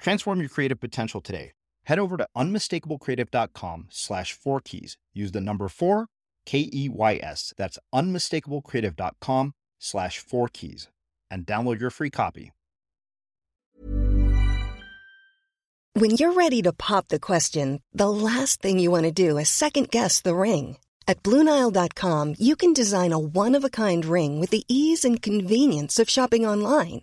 Transform your creative potential today. Head over to unmistakablecreative.com slash four keys. Use the number four, K E Y S. That's unmistakablecreative.com slash four keys and download your free copy. When you're ready to pop the question, the last thing you want to do is second guess the ring. At Bluenile.com, you can design a one of a kind ring with the ease and convenience of shopping online.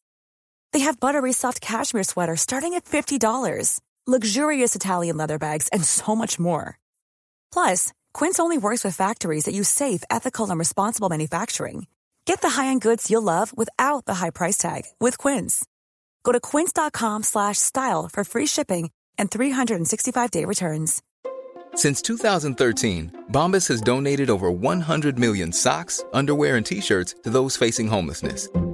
They have buttery soft cashmere sweaters starting at $50, luxurious Italian leather bags, and so much more. Plus, Quince only works with factories that use safe, ethical, and responsible manufacturing. Get the high-end goods you'll love without the high price tag with Quince. Go to quince.com/style for free shipping and 365-day returns. Since 2013, Bombas has donated over 100 million socks, underwear, and t-shirts to those facing homelessness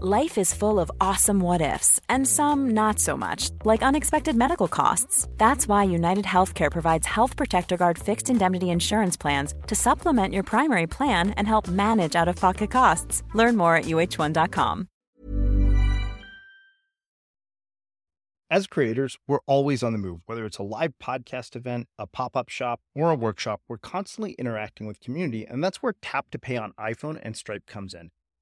Life is full of awesome what ifs, and some not so much, like unexpected medical costs. That's why United Healthcare provides Health Protector Guard fixed indemnity insurance plans to supplement your primary plan and help manage out of pocket costs. Learn more at uh1.com. As creators, we're always on the move, whether it's a live podcast event, a pop up shop, or a workshop. We're constantly interacting with community, and that's where Tap to Pay on iPhone and Stripe comes in.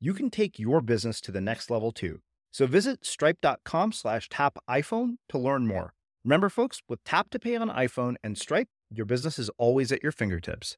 you can take your business to the next level too. So visit stripe.com slash tap iPhone to learn more. Remember, folks, with tap to pay on iPhone and Stripe, your business is always at your fingertips.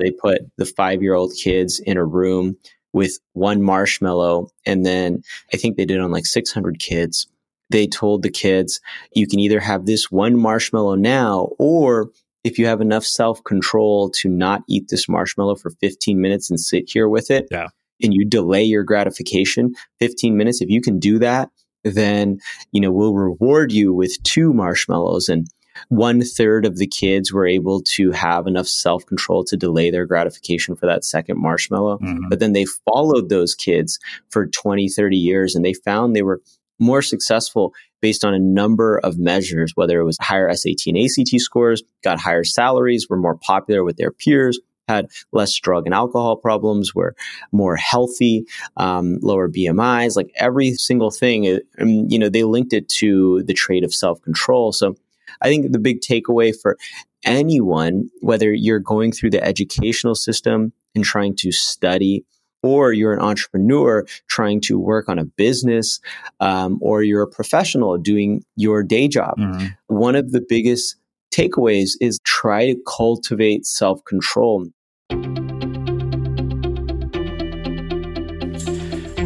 They put the five year old kids in a room with one marshmallow. And then I think they did on like 600 kids. They told the kids, you can either have this one marshmallow now, or if you have enough self control to not eat this marshmallow for 15 minutes and sit here with it, yeah. and you delay your gratification 15 minutes, if you can do that, then you know we'll reward you with two marshmallows and one third of the kids were able to have enough self control to delay their gratification for that second marshmallow. Mm-hmm. But then they followed those kids for 20, 30 years and they found they were more successful based on a number of measures, whether it was higher SAT and ACT scores, got higher salaries, were more popular with their peers, had less drug and alcohol problems, were more healthy, um, lower BMIs, like every single thing. and, um, you know, they linked it to the trait of self control. So I think the big takeaway for anyone, whether you're going through the educational system and trying to study or you're an entrepreneur trying to work on a business, um, or you're a professional doing your day job. Mm-hmm. One of the biggest takeaways is try to cultivate self control.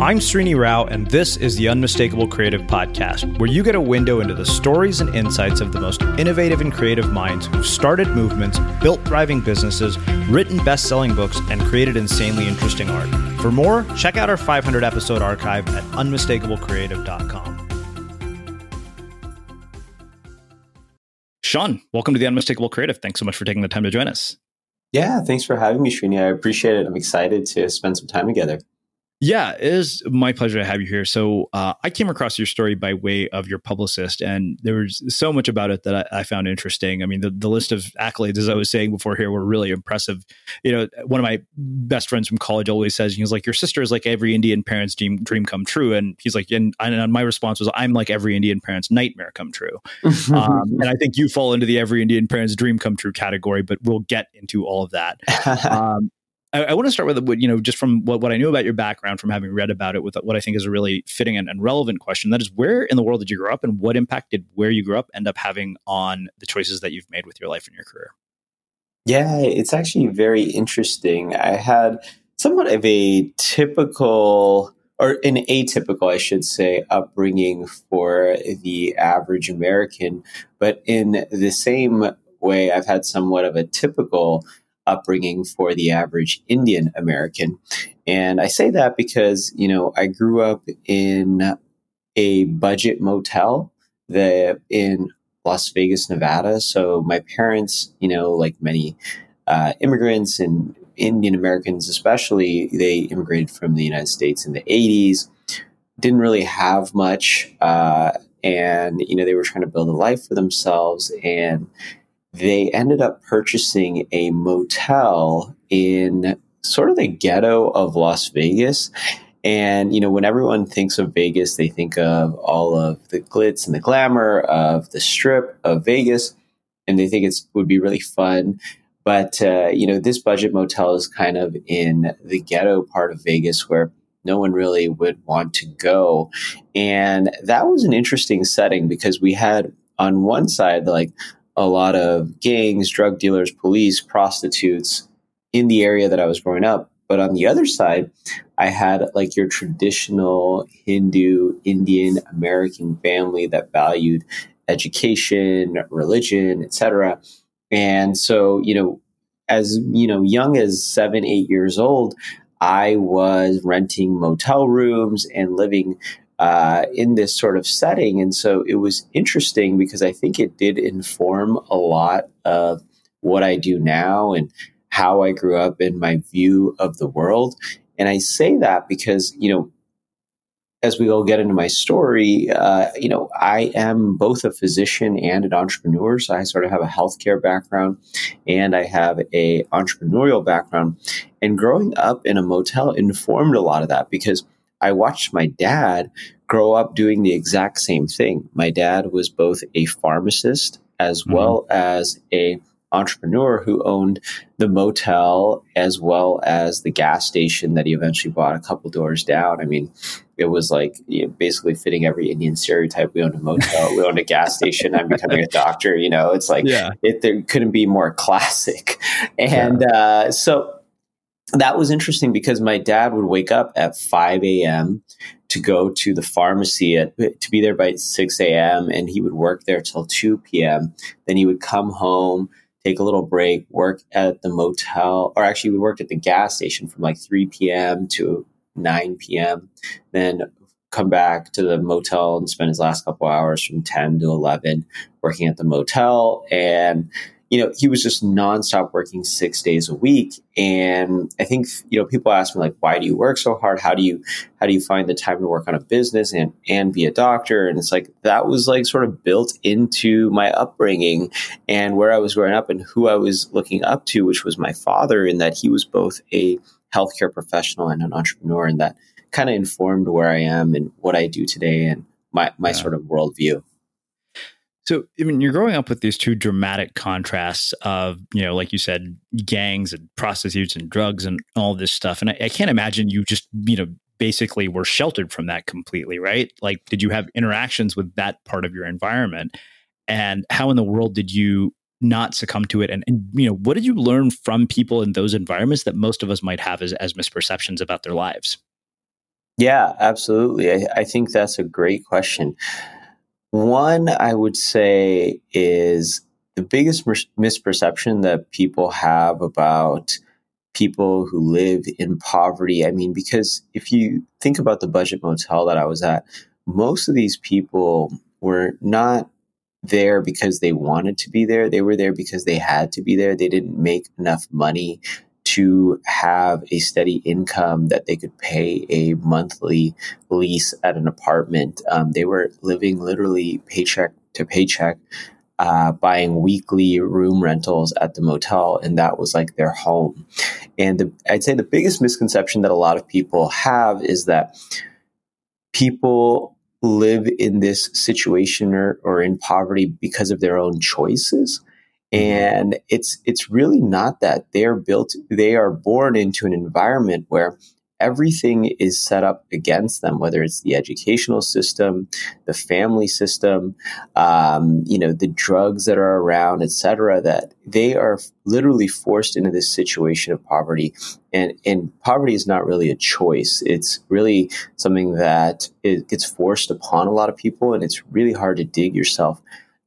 I'm Srini Rao, and this is the Unmistakable Creative Podcast, where you get a window into the stories and insights of the most innovative and creative minds who've started movements, built thriving businesses, written best selling books, and created insanely interesting art. For more, check out our 500 episode archive at unmistakablecreative.com. Shaan, welcome to the Unmistakable Creative. Thanks so much for taking the time to join us. Yeah, thanks for having me, Srini. I appreciate it. I'm excited to spend some time together. Yeah, it is my pleasure to have you here. So, uh, I came across your story by way of your publicist, and there was so much about it that I, I, found interesting. I mean, the, the list of accolades, as I was saying before here, were really impressive. You know, one of my best friends from college always says, he's like, Your sister is like every Indian parent's dream, dream come true. And he's like, and, and my response was, I'm like every Indian parent's nightmare come true. um, and I think you fall into the every Indian parent's dream come true category, but we'll get into all of that. Um, I, I want to start with what you know just from what, what I knew about your background from having read about it with what I think is a really fitting and, and relevant question. That is, where in the world did you grow up, and what impact did where you grew up end up having on the choices that you've made with your life and your career? Yeah, it's actually very interesting. I had somewhat of a typical or an atypical, I should say, upbringing for the average American. But in the same way, I've had somewhat of a typical upbringing for the average Indian American. And I say that because, you know, I grew up in a budget motel that in Las Vegas, Nevada. So my parents, you know, like many uh, immigrants and Indian Americans, especially, they immigrated from the United States in the 80s, didn't really have much. Uh, and, you know, they were trying to build a life for themselves. And they ended up purchasing a motel in sort of the ghetto of Las Vegas. And, you know, when everyone thinks of Vegas, they think of all of the glitz and the glamour of the strip of Vegas, and they think it would be really fun. But, uh, you know, this budget motel is kind of in the ghetto part of Vegas where no one really would want to go. And that was an interesting setting because we had on one side, like a lot of gangs, drug dealers, police, prostitutes in the area that I was growing up. But on the other side, I had like your traditional Hindu, Indian American family that valued education, religion, etc. And so, you know, as you know, young as seven, eight years old, I was renting motel rooms and living uh, in this sort of setting. And so it was interesting because I think it did inform a lot of what I do now and how I grew up and my view of the world. And I say that because, you know, as we all get into my story, uh, you know, I am both a physician and an entrepreneur. So I sort of have a healthcare background and I have a entrepreneurial background. And growing up in a motel informed a lot of that because – I watched my dad grow up doing the exact same thing. My dad was both a pharmacist as mm-hmm. well as a entrepreneur who owned the motel as well as the gas station that he eventually bought a couple doors down. I mean, it was like you know, basically fitting every Indian stereotype. We owned a motel, we owned a gas station. I'm becoming a doctor. You know, it's like yeah. it there couldn't be more classic. And yeah. uh, so that was interesting because my dad would wake up at 5 a.m. to go to the pharmacy at, to be there by 6 a.m. and he would work there till 2 p.m. Then he would come home, take a little break, work at the motel, or actually, we worked at the gas station from like 3 p.m. to 9 p.m. Then come back to the motel and spend his last couple hours from 10 to 11 working at the motel and you know, he was just nonstop working six days a week. And I think, you know, people ask me like, why do you work so hard? How do you, how do you find the time to work on a business and, and be a doctor? And it's like, that was like sort of built into my upbringing and where I was growing up and who I was looking up to, which was my father in that he was both a healthcare professional and an entrepreneur. And that kind of informed where I am and what I do today and my, my yeah. sort of worldview. So, I mean, you're growing up with these two dramatic contrasts of, you know, like you said, gangs and prostitutes and drugs and all this stuff. And I, I can't imagine you just, you know, basically were sheltered from that completely, right? Like, did you have interactions with that part of your environment? And how in the world did you not succumb to it? And, and you know, what did you learn from people in those environments that most of us might have as, as misperceptions about their lives? Yeah, absolutely. I, I think that's a great question. One, I would say, is the biggest mis- misperception that people have about people who live in poverty. I mean, because if you think about the budget motel that I was at, most of these people were not there because they wanted to be there. They were there because they had to be there. They didn't make enough money to have a steady income that they could pay a monthly lease at an apartment. Um, they were living literally paycheck to paycheck, uh, buying weekly room rentals at the motel, and that was like their home. And the, I'd say the biggest misconception that a lot of people have is that people live in this situation or, or in poverty because of their own choices and it's it's really not that they're built they are born into an environment where everything is set up against them whether it's the educational system the family system um, you know the drugs that are around etc that they are literally forced into this situation of poverty. And and poverty is not really a choice. It's really something that it gets forced upon a lot of people and it's really hard to dig yourself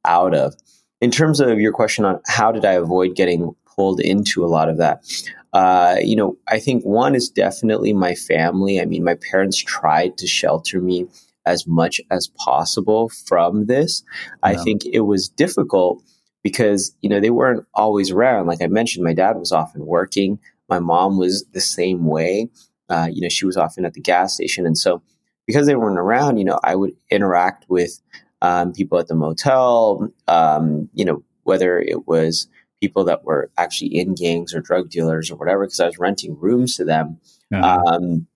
out of in terms of your question on how did I avoid getting pulled into a lot of that, uh, you know, I think one is definitely my family. I mean, my parents tried to shelter me as much as possible from this. Yeah. I think it was difficult because, you know, they weren't always around. Like I mentioned, my dad was often working. My mom was the same way. Uh, you know, she was often at the gas station. And so because they weren't around, you know, I would interact with um, people at the motel, um, you know, whether it was people that were actually in gangs or drug dealers or whatever, because I was renting rooms to them. Uh-huh. Um,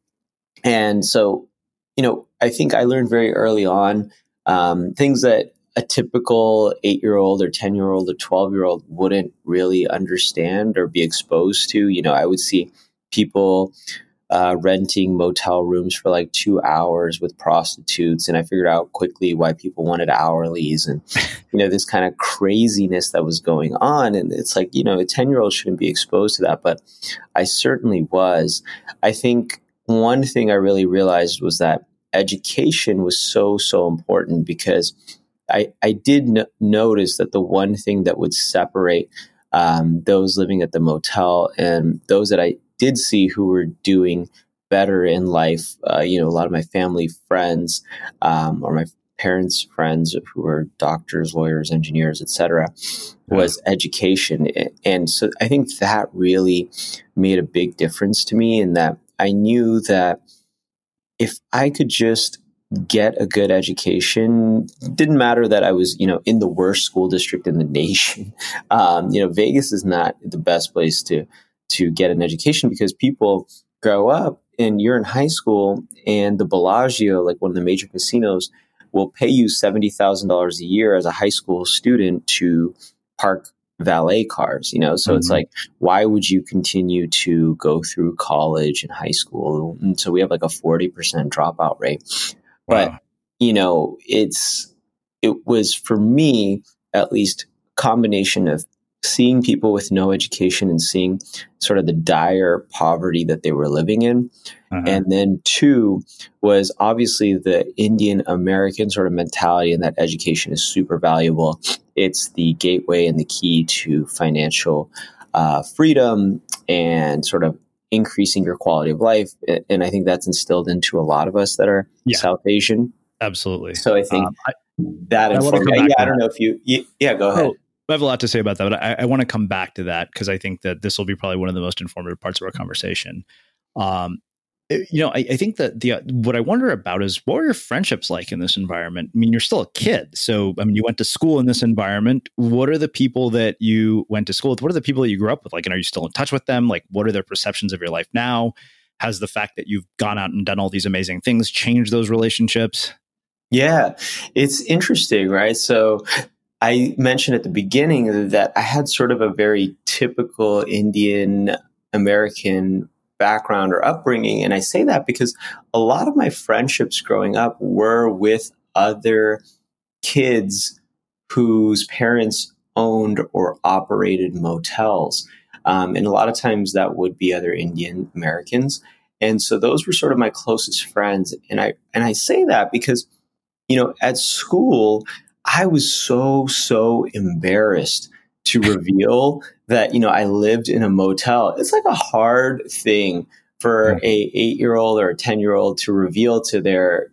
and so, you know, I think I learned very early on um, things that a typical eight year old or 10 year old or 12 year old wouldn't really understand or be exposed to. You know, I would see people uh, renting motel rooms for like two hours with prostitutes. And I figured out quickly why people wanted hourlies and, you know, this kind of craziness that was going on. And it's like, you know, a 10 year old shouldn't be exposed to that. But I certainly was. I think one thing I really realized was that education was so, so important because I, I did notice that the one thing that would separate um, those living at the motel and those that I did see who were doing better in life, uh, you know, a lot of my family friends um, or my parents' friends who were doctors, lawyers, engineers, etc., was education. And so I think that really made a big difference to me in that I knew that if I could just get a good education didn't matter that i was you know in the worst school district in the nation um, you know vegas is not the best place to to get an education because people grow up and you're in high school and the Bellagio, like one of the major casinos, will pay you $70,000 a year as a high school student to park valet cars, you know? So mm-hmm. it's like, why would you continue to go through college and high school? And so we have like a 40% dropout rate. Wow. But, you know, it's, it was for me, at least combination of seeing people with no education and seeing sort of the dire poverty that they were living in. Uh-huh. And then two was obviously the Indian American sort of mentality and that education is super valuable. It's the gateway and the key to financial uh, freedom and sort of increasing your quality of life. And I think that's instilled into a lot of us that are yeah. South Asian. Absolutely. So I think um, I, that informed. Yeah, I don't know if you. Yeah, go ahead. I have a lot to say about that, but I, I want to come back to that because I think that this will be probably one of the most informative parts of our conversation. Um, eh, you know, I, I, think that the what I wonder about is what were your friendships like in this environment? I mean, you're still a kid, so I mean, you went to school in this environment. What are the people that you went to school with? What are the people that you grew up with? Like, and are you still in touch with them? Like, what are their perceptions of your life now? Has the fact that you've gone out and done all these amazing things changed those relationships? Yeah, it's interesting, right? So I mentioned at the beginning that I had sort of a very typical Indian American background or upbringing. And I say that because a lot of my friendships growing up were with other kids whose parents owned or operated motels. Um, and a lot of times that would be other Indian Americans. And so those were sort of my closest friends. And I and I say that because, you know, at school, I was so, so embarrassed to reveal that, you know, I lived in a motel. It's like a hard thing for a eight year old or a 10 year old to reveal to their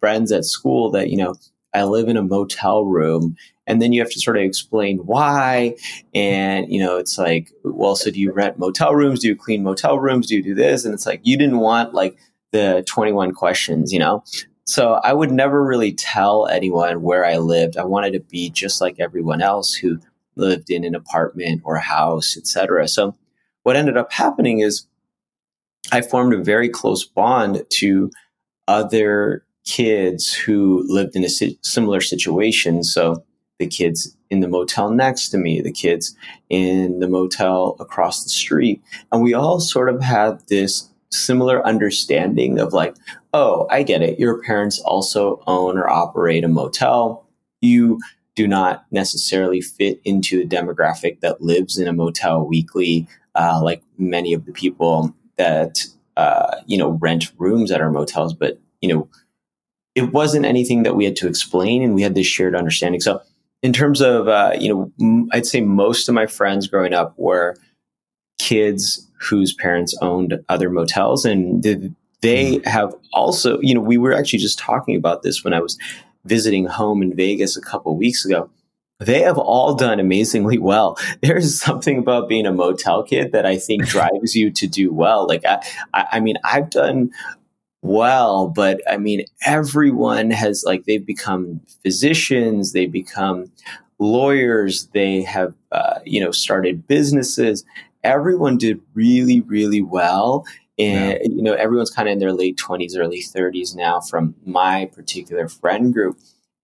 friends at school that, you know, I live in a motel room. And then you have to sort of explain why. And, you know, it's like, well, so do you rent motel rooms? Do you clean motel rooms? Do you do this? And it's like, you didn't want like the 21 questions, you know? So I would never really tell anyone where I lived. I wanted to be just like everyone else who lived in an apartment or a house, etc. So what ended up happening is I formed a very close bond to other kids who lived in a si- similar situation. So the kids in the motel next to me, the kids in the motel across the street. And we all sort of had this similar understanding of like, oh, I get it. Your parents also own or operate a motel. You do not necessarily fit into the demographic that lives in a motel weekly, uh, like many of the people that uh, you know rent rooms at our motels. But you know, it wasn't anything that we had to explain, and we had this shared understanding. So, in terms of uh, you know, m- I'd say most of my friends growing up were kids whose parents owned other motels. And they mm. have also you know we were actually just talking about this when i was visiting home in vegas a couple weeks ago. They have all done amazingly well. There's something about being a motel kid that i think drives you to do well. Like I, I mean i've done well but i mean everyone has like they've become physicians they become lawyers they have uh, you know started businesses everyone did really, really well. And, yeah. you know, everyone's kind of in their late 20s, early 30s now from my particular friend group.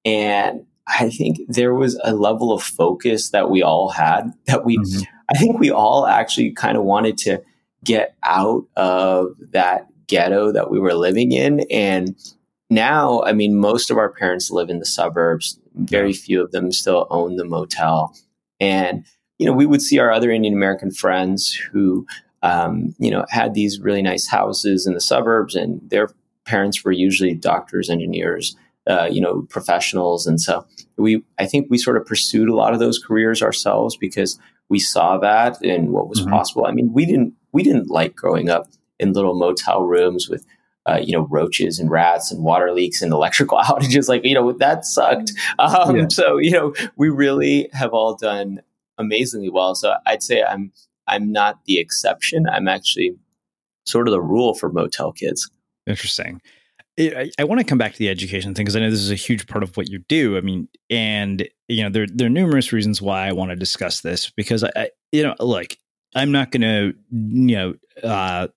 And I think there was a level of focus that we all had that we, mm-hmm. I think we all actually kind of wanted to get out of that ghetto that we were living in. And now, I mean, most of our parents live in the suburbs. Very few of them still own the motel. And you know, we would see our other Indian American friends who, um, you know, had these really nice houses in the suburbs, and their parents were usually doctors, engineers, uh, you know, professionals, and so we, I think, we sort of pursued a lot of those careers ourselves because we saw that and what was mm-hmm. possible. I mean, we didn't, we didn't like growing up in little motel rooms with uh, you know, roaches and rats and water leaks and electrical outages. Like, you know, that sucked. Um, yeah. So, you know, we really have all done amazingly well. So I'd say I'm I'm not the exception. I'm actually sort of the rule for motel kids. Interesting. I, I want to come back to the education thing because I know this is a huge part of what you do. I mean, and you know, there there are numerous reasons why I want to discuss this because I, I you know, like I'm not going to you know uh,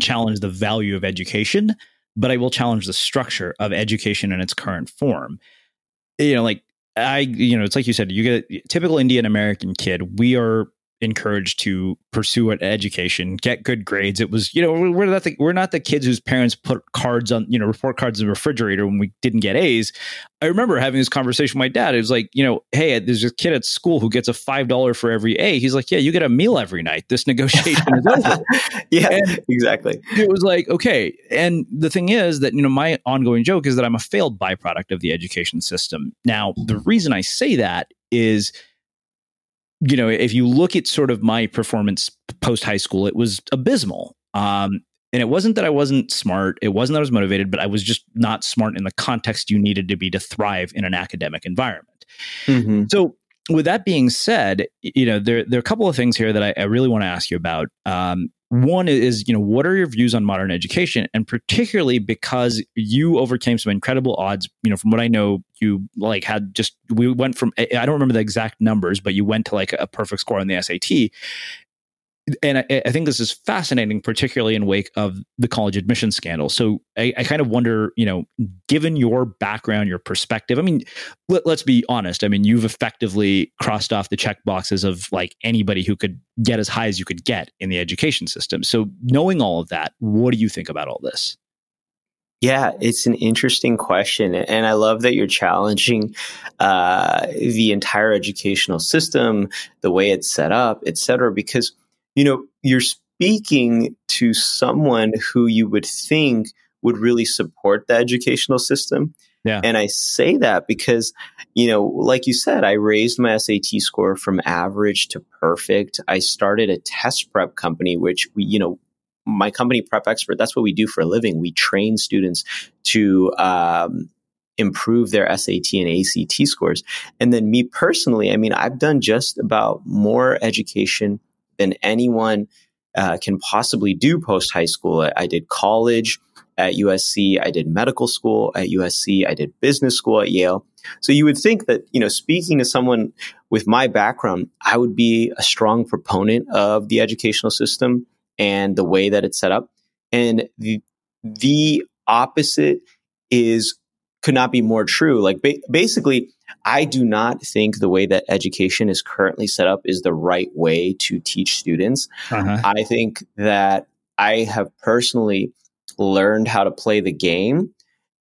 challenge the value of education, but I will challenge the structure of education in its current form. You know, like I, you know, it's like you said, you get typical Indian American kid. We are encouraged to pursue an education, get good grades. It was, you know, we're not the, we're not the kids whose parents put cards on, you know, report cards in the refrigerator when we didn't get A's. I remember having this conversation with my dad. It was like, you know, hey, there's a kid at school who gets a five dollar for every A. He's like, yeah, you get a meal every night. This negotiation is over. yeah, and exactly. It was like, okay. And the thing is that, you know, my ongoing joke is that I'm a failed byproduct of the education system. Now, the reason I say that is you know, if you look at sort of my performance post high school, it was abysmal. Um, and it wasn't that I wasn't smart. It wasn't that I was motivated, but I was just not smart in the context you needed to be to thrive in an academic environment. Mm-hmm. So with that being said, you know, there, there are a couple of things here that I, I really want to ask you about. Um, one is, you know, what are your views on modern education? And particularly because you overcame some incredible odds, you know, from what I know, you like had just, we went from, I don't remember the exact numbers, but you went to like a perfect score on the SAT and I, I, think this is fascinating, particularly in wake of the college admission scandal. So I, I, kind of wonder, you know, given your background, your perspective. I mean, let, us be honest. I mean, you've effectively crossed off the check boxes of like anybody who could get as high as you could get in the education system. So knowing all of that, what do you think about all this? Yeah, it's an interesting question. And I love that you're challenging uh, the entire educational system, the way it's set up, et cetera, because – you know, you're speaking to someone who you would think would really support the educational system. Yeah. And I say that because, you know, like you said, I raised my SAT score from average to perfect. I started a test prep company, which we, you know, my company Prep Expert, that's what we do for a living. We train students to um, improve their SAT and ACT scores. And then me personally, I mean, I've done just about more education than anyone uh, can possibly do post high school. I, I, did college at USC. I did medical school at USC. I did business school at Yale. So you would think that, you know, speaking to someone with my background, I would be a strong proponent of the educational system and the way that it's set up. And the, the opposite is could not be more true. Like ba- basically, I do not think the way that education is currently set up is the right way to teach students. Uh-huh. I think that I have personally learned how to play the game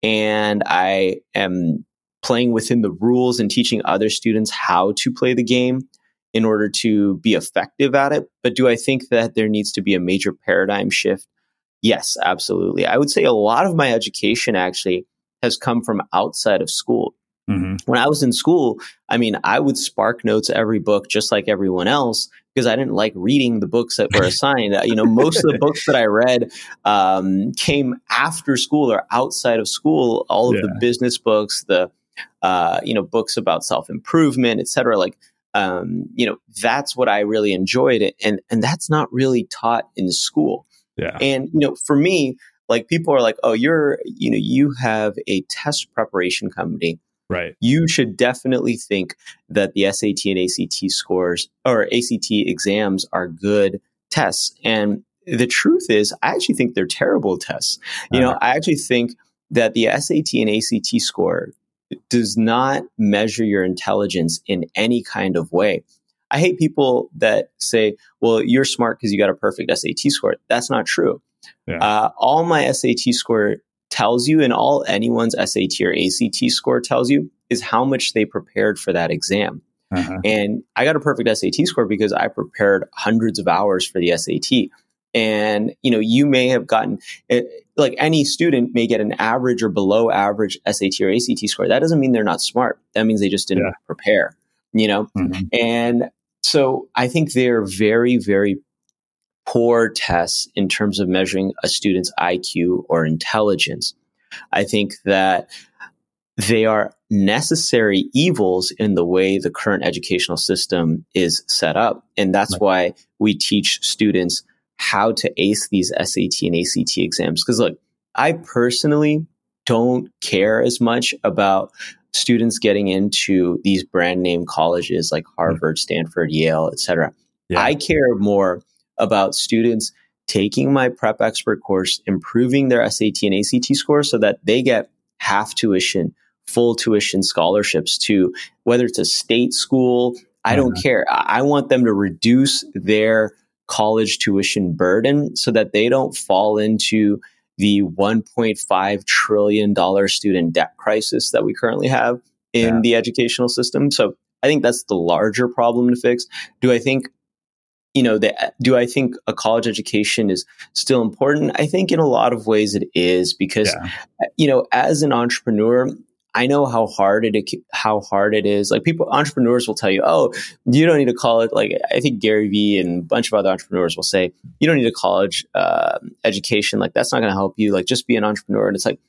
and I am playing within the rules and teaching other students how to play the game in order to be effective at it. But do I think that there needs to be a major paradigm shift? Yes, absolutely. I would say a lot of my education actually has come from outside of school. Mm-hmm. When I was in school, I mean, I would spark notes every book just like everyone else because I didn't like reading the books that were assigned. you know, most of the books that I read um, came after school or outside of school. All of yeah. the business books, the uh, you know books about self improvement, etc. Like, um, you know, that's what I really enjoyed, it and and that's not really taught in school. Yeah. And you know, for me, like people are like, oh, you're you know, you have a test preparation company Right. You should definitely think that the SAT and ACT scores or ACT exams are good tests. And the truth is, I actually think they're terrible tests. You uh-huh. know, I actually think that the SAT and ACT score does not measure your intelligence in any kind of way. I hate people that say, well, you're smart because you got a perfect SAT score. That's not true. Yeah. Uh, all my SAT score tells you and all anyone's SAT or ACT score tells you is how much they prepared for that exam. Uh-huh. And I got a perfect SAT score because I prepared hundreds of hours for the SAT. And, you know, you may have gotten, eh, like any student may get an average or below average SAT or ACT score. That doesn't mean they're not smart. That means they just didn't yeah. prepare, you know? Mm-hmm. And so I think they're very, very poor tests in terms of measuring a student's IQ or intelligence. I think that they are necessary evils in the way the current educational system is set up. And that's right. why we teach students how to ace these SAT and ACT exams. Because look, I personally don't care as much about students getting into these brand name colleges like hmm. Harvard, Stanford, Yale, etc. Yeah. I care more about students taking my prep expert course, improving their SAT and ACT scores so that they get half tuition, full tuition scholarships to whether it's a state school. I don't mm-hmm. care. I want them to reduce their college tuition burden so that they don't fall into the $1.5 trillion student debt crisis that we currently have in yeah. the educational system. So I think that's the larger problem to fix. Do I think you know, the, do I think a college education is still important? I think in a lot of ways it is because, yeah. you know, as an entrepreneur, I know how hard it how hard it is. Like people, entrepreneurs will tell you, "Oh, you don't need a college." Like I think Gary Vee and a bunch of other entrepreneurs will say, "You don't need a college uh, education. Like that's not going to help you. Like just be an entrepreneur." And it's like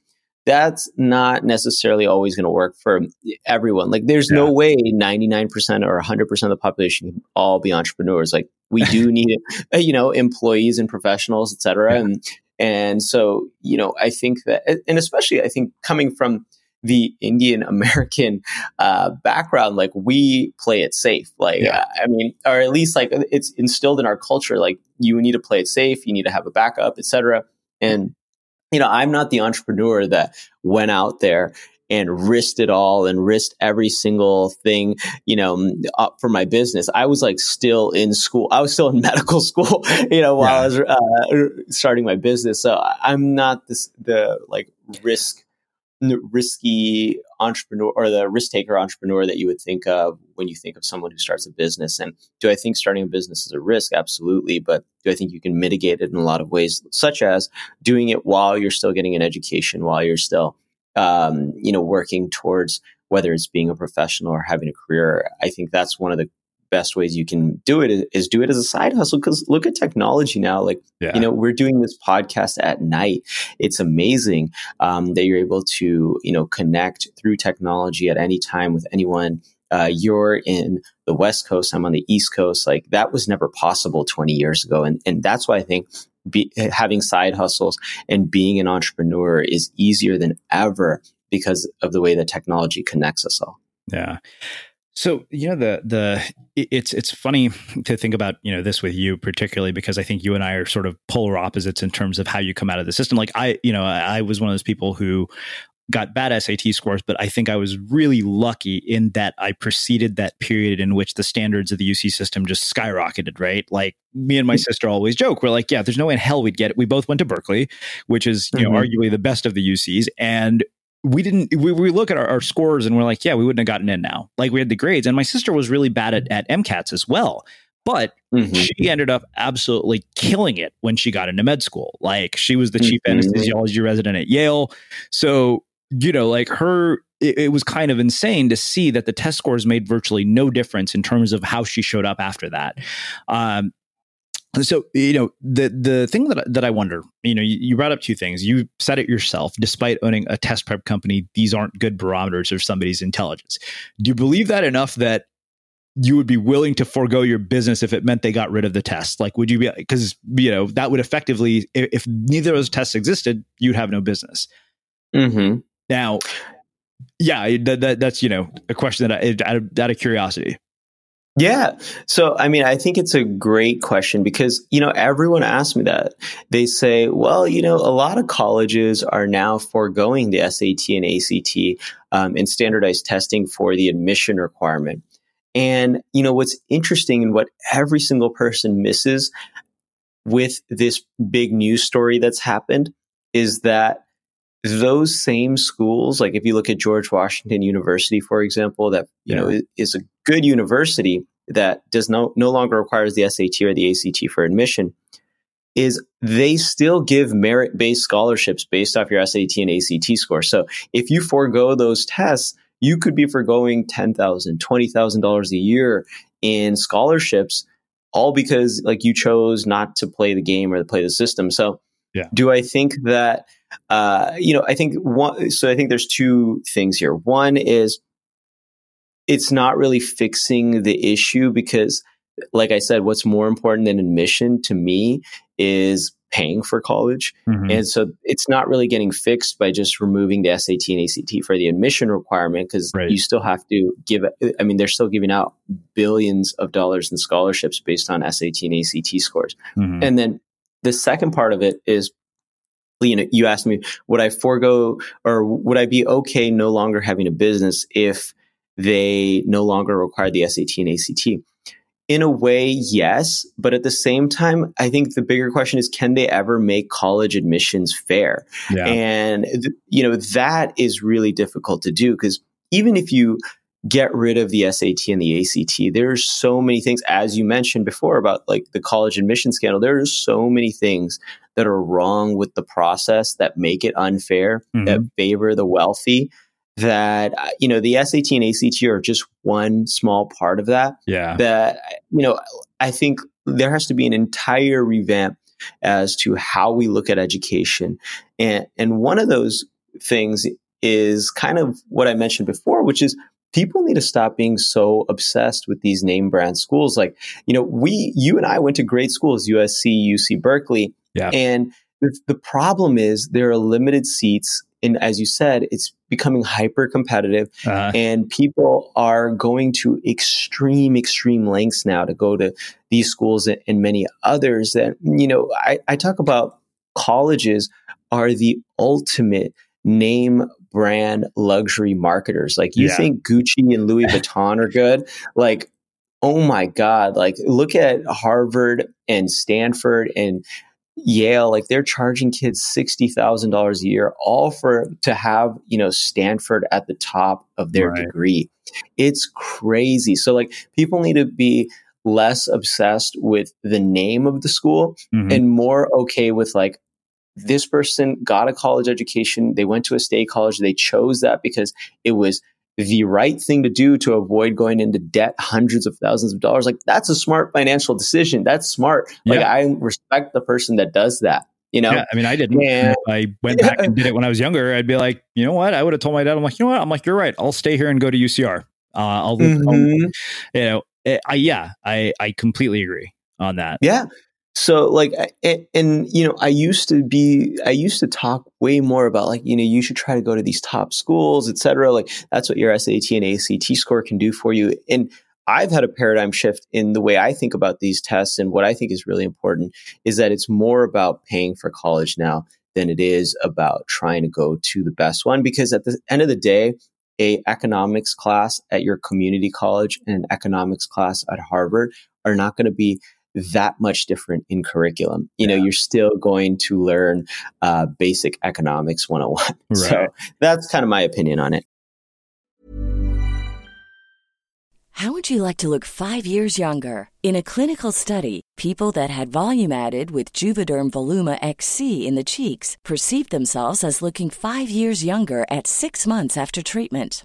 that's not necessarily always going to work for everyone. Like there's yeah. no way 99% or 100% of the population can all be entrepreneurs. Like we do need, you know, employees and professionals, et cetera. Yeah. And, and so, you know, I think that, and especially I think coming from the Indian American uh, background, like we play it safe. Like, yeah. I mean, or at least like it's instilled in our culture. Like you need to play it safe. You need to have a backup, et cetera. And you know, I'm not the entrepreneur that went out there and risked it all and risked every single thing, you know, up for my business. I was like still in school. I was still in medical school, you know, while yeah. I was uh, starting my business. So I'm not this, the like risk risky entrepreneur or the risk taker entrepreneur that you would think of when you think of someone who starts a business. And do I think starting a business is a risk? Absolutely. But do I think you can mitigate it in a lot of ways, such as doing it while you're still getting an education, while you're still, um, you know, working towards whether it's being a professional or having a career. I think that's one of the best ways you can do it is do it as a side hustle because look at technology now like yeah. you know we're doing this podcast at night. It's amazing um, that you're able to you know connect through technology at any time with anyone. Uh, you're in the west coast i'm on the east coast like that was never possible 20 years ago and, and that's why i think be, having side hustles and being an entrepreneur is easier than ever because of the way that technology connects us all. Yeah so you know the the it's it's funny to think about you know this with you particularly because I think you and I are sort of polar opposites in terms of how you come out of the system. Like I you know I was one of those people who got bad SAT scores, but I think I was really lucky in that I preceded that period in which the standards of the UC system just skyrocketed, right? Like me and my mm-hmm. sister always joke, we're like, yeah, there's no way in hell we'd get it. We both went to Berkeley, which is, you mm-hmm. know, arguably the best of the UCs. And we didn't we, we look at our, our, scores and we're like yeah we wouldn't have gotten in now like we had the grades and my sister was really bad at, at mcats as well but mm-hmm. she ended up absolutely killing it when she got into med school like she was the chief mm-hmm. anesthesiology resident at yale so you know like her it, it was kind of insane to see that the test scores made virtually no difference in terms of how she showed up after that um, so you know the the thing that that I wonder, you know, you, you, brought up two things. You said it yourself. Despite owning a test prep company, these aren't good barometers of somebody's intelligence. Do you believe that enough that you would be willing to forego your business if it meant they got rid of the test? Like, would you be because you know that would effectively, if, if, neither of those tests existed, you'd have no business. Mm-hmm. Now, yeah, that, that, that's you know a question that I, out of, out of curiosity. Yeah. So, I mean, I think it's a great question because, you know, everyone asks me that. They say, well, you know, a lot of colleges are now foregoing the SAT and ACT um, and standardized testing for the admission requirement. And, you know, what's interesting and what every single person misses with this big news story that's happened is that those same schools, like if you look at George Washington University, for example, that you yeah. know is a good university that does no no longer requires the SAT or the ACT for admission, is they still give merit based scholarships based off your SAT and ACT score. So if you forego those tests, you could be foregoing ten thousand, twenty thousand dollars a year in scholarships, all because like you chose not to play the game or to play the system. So yeah. do I think that uh, you know, I think one, so I think there's two things here. One is it's not really fixing the issue because, like I said, what's more important than admission to me is paying for college. Mm-hmm. And so it's not really getting fixed by just removing the SAT and ACT for the admission requirement because right. you still have to give, I mean, they're still giving out billions of dollars in scholarships based on SAT and ACT scores. Mm-hmm. And then the second part of it is you know, you asked me, would I forego or would I be okay no longer having a business if they no longer require the SAT and ACT? In a way, yes. But at the same time, I think the bigger question is can they ever make college admissions fair? Yeah. And, you know, that is really difficult to do because even if you get rid of the SAT and the ACT. There's so many things, as you mentioned before about like the college admission scandal. There are so many things that are wrong with the process that make it unfair, mm-hmm. that favor the wealthy. That uh, you know the SAT and ACT are just one small part of that. Yeah. That you know I think there has to be an entire revamp as to how we look at education, and and one of those things is kind of what I mentioned before, which is people need to stop being so obsessed with these name brand schools. Like, you know, we, you and I went to great schools, USC, UC Berkeley. Yeah. And the, the problem is there are limited seats. And as you said, it's becoming hyper competitive Uh, and people are going to extreme, extreme lengths now to go to these schools and, and many others that, you know, I, I talk about colleges are the ultimate name brand luxury marketers. Like you Yeah. think Gucci and Louis Vuitton are good? Like, oh my God. Like look at Harvard and Stanford and Yale, like they're charging kids sixty thousand dollars a year, all for to have you know Stanford at the top of their Right. degree. It's crazy. So like people need to be less obsessed with the name of the school mhm. and more okay with like this person got a college education, they went to a state college, they chose that because it was the right thing to do to avoid going into debt hundreds of thousands of dollars. Like that's a smart financial decision. That's smart. Like Yeah. I respect the person that does that. You know? Yeah, I mean, I didn't. Yeah. I went back and did it when I was younger, I'd be like, you know what? I would have told my dad, I'm like, you know what? I'm like, you're right. I'll stay here and go to UCR. Uh, I'll, I'll, Mhm. you know, eh, I, yeah, I, I completely agree on that. Yeah. So like, and, and you know, I used to be, I used to talk way more about like, you know, you should try to go to these top schools, et cetera. Like that's what your SAT and ACT score can do for you. And I've had a paradigm shift in the way I think about these tests. And what I think is really important is that it's more about paying for college now than it is about trying to go to the best one. Because at the end of the day, a economics class at your community college and an economics class at Harvard are not going to be that much different in curriculum. You know, you're still going to learn uh, basic economics 101. So that's kind of my opinion on it. How would you like to look five years younger? In a clinical study, people that had volume added with Juvederm Voluma XC in the cheeks perceived themselves as looking five years younger at six months after treatment.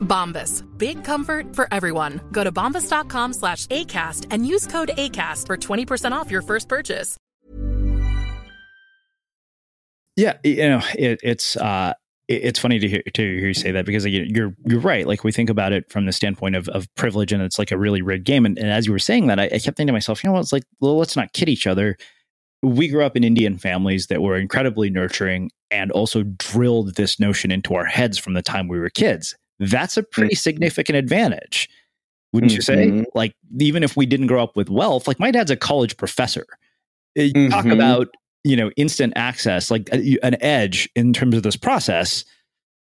Bombas. Big comfort for everyone. Go to bombas.com slash ACAST and use code ACAST for 20% off your first purchase. Yeah, you know, it, it's uh it's funny to hear to hear you say that because you're you're right. Like we think about it from the standpoint of, of privilege, and it's like a really rigged game. And, and as you were saying that, I, I, kept thinking to myself, you know, it's like, well, let's not kid each other. We grew up in Indian families that were incredibly nurturing and also drilled this notion into our heads from the time we were kids. That's a pretty mm-hmm. significant advantage, wouldn't you say? Mm-hmm. Like even if we didn't grow up with wealth, like my dad's a college professor. You mm-hmm. talk about you know instant access like an edge in terms of this process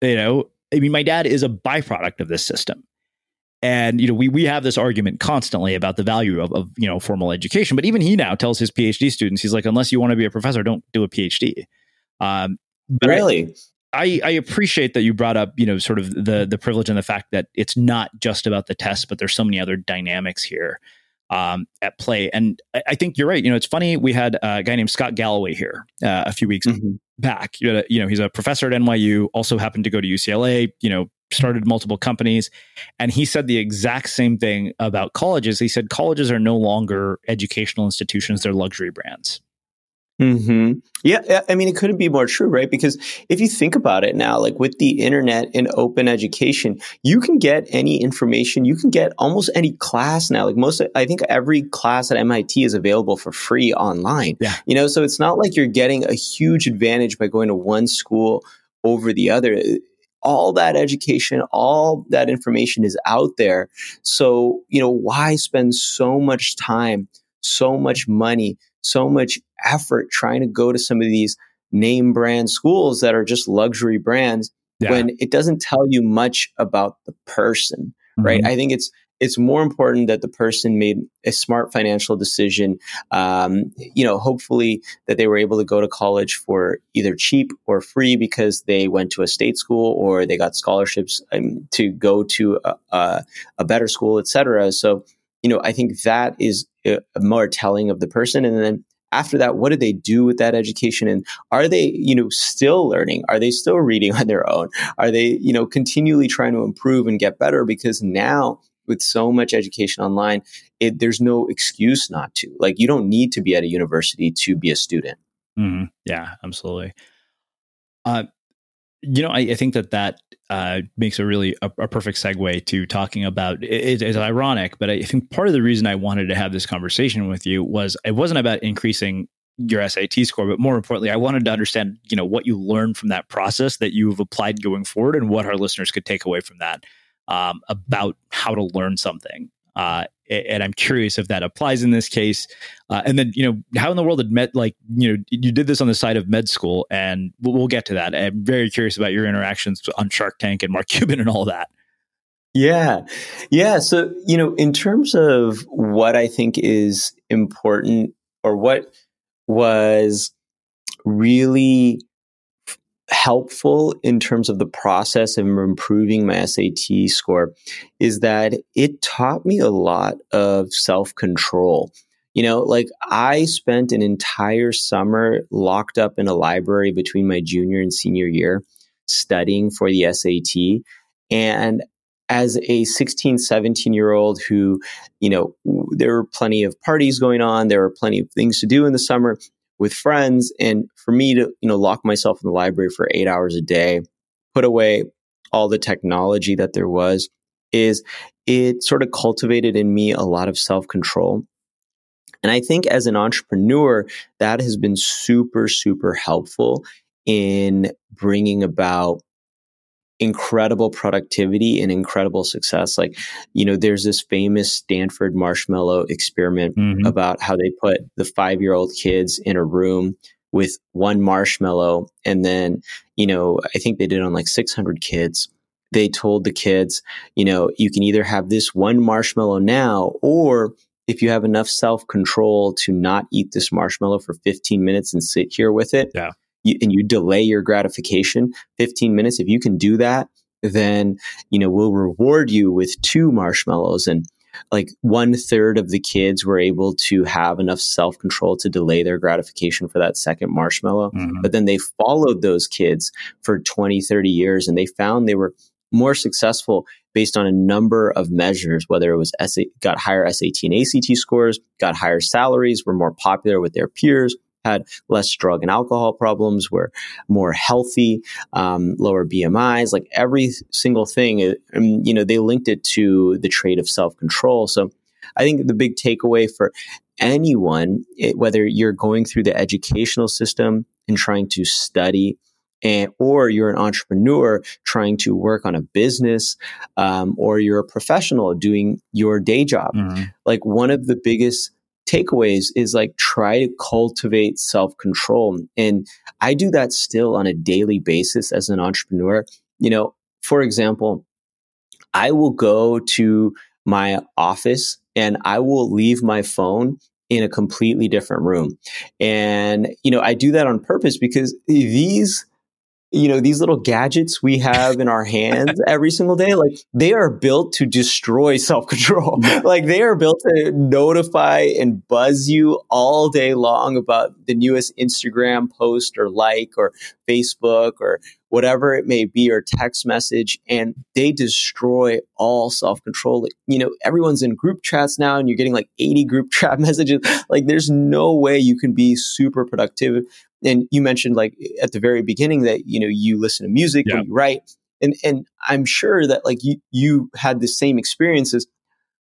you know i mean my dad is a byproduct of this system and you know we we have this argument constantly about the value of, of you know formal education but even he now tells his phd students he's like unless you want to be a professor don't do a phd um but really I, I appreciate that you brought up, you know, sort of the the privilege and the fact that it's not just about the test, but there's so many other dynamics here um, at play. And I, I, think you're right. You know, it's funny. We had a guy named Scott Galloway here uh, a few weeks mm-hmm. back. You know, you know, he's a professor at NYU, also happened to go to UCLA, you know, started multiple companies. And he said the exact same thing about colleges. He said colleges are no longer educational institutions, they're luxury brands. Hmm. Yeah. I mean, it couldn't be more true, right? Because if you think about it now, like with the internet and open education, you can get any information. You can get almost any class now. Like most, I think every class at MIT is available for free online. Yeah. You know, so it's not like you're getting a huge advantage by going to one school over the other all that education, all that information is out there. So, you know, why spend so much time, so much money so much effort trying to go to some of these name brand schools that are just luxury brands yeah. when it doesn't tell you much about the person, mm-hmm. right? I think it's it's more important that the person made a smart financial decision. Um, you know, hopefully that they were able to go to college for either cheap or free because they went to a state school or they got scholarships um, to go to a, a, a better school, et cetera. So you know, I think that is uh, more telling of the person. And then after that, what do they do with that education? And are they, you know, still learning? Are they still reading on their own? Are they, you know, continually trying to improve and get better? Because now with so much education online, it, there's no excuse not to. Like, you don't need to be at a university to be a student. Mm-hmm. Yeah, absolutely. Uh, you know, I, I, think that that uh, makes a really a, a, perfect segue to talking about. It, it's ironic, but I think part of the reason I wanted to have this conversation with you was it wasn't about increasing your SAT score, but more importantly, I wanted to understand, you know, what you learned from that process that you've applied going forward, and what our listeners could take away from that um, about how to learn something. Uh, and I'm curious if that applies in this case. Uh, and then, you know, how in the world did med like you know you did this on the side of med school, and we'll, we'll get to that. I'm very curious about your interactions on Shark Tank and Mark Cuban and all that. Yeah, yeah. So you know, in terms of what I think is important, or what was really helpful in terms of the process of improving my SAT score is that it taught me a lot of self control. You know, like I spent an entire summer locked up in a library between my junior and senior year studying for the SAT. And as a 16, 17 year old who, you know, there were plenty of parties going on, there were plenty of things to do in the summer with friends. And for me to, you know, lock myself in the library for eight hours a day, put away all the technology that there was, is it sort of cultivated in me a lot of self control. And I think as an entrepreneur, that has been super, super helpful in bringing about incredible productivity and incredible success. Like, you know, there's this famous Stanford marshmallow experiment mm-hmm. about how they put the five year old kids in a room with one marshmallow. And then, you know, I think they did on like 600 kids. They told the kids, you know, you can either have this one marshmallow now, or if you have enough self control to not eat this marshmallow for 15 minutes and sit here with it, yeah you, and you delay your gratification 15 minutes, if you can do that, then, you know, we'll reward you with two marshmallows. And like one third of the kids were able to have enough self control to delay their gratification for that second marshmallow. Mm-hmm. But then they followed those kids for 20, 30 years and they found they were more successful based on a number of measures, whether it was SA, got higher SAT and ACT scores, got higher salaries, were more popular with their peers, had less drug and alcohol problems, were more healthy, um, lower BMIs, like every single thing. Uh, um, you know, they linked it to the trait of self control. So I think the big takeaway for anyone, it, whether you're going through the educational system and trying to study, and, or you're an entrepreneur trying to work on a business, um, or you're a professional doing your day job. Mm-hmm. Like one of the biggest takeaways is like try to cultivate self control. And I do that still on a daily basis as an entrepreneur. You know, for example, I will go to my office and I will leave my phone in a completely different room. And, you know, I do that on purpose because these you know these little gadgets we have in our hands every single day like they are built to destroy self-control. Like they are built to notify and buzz you all day long about the newest instagram post or like or facebook or whatever it may be or text message and they destroy all self-control you know everyone's in group chats now and you're getting like 80 group chat messages like there's no way you can be super productive and you mentioned like at the very beginning that you know you listen to music yeah. and you write and and i'm sure that like you you had the same experiences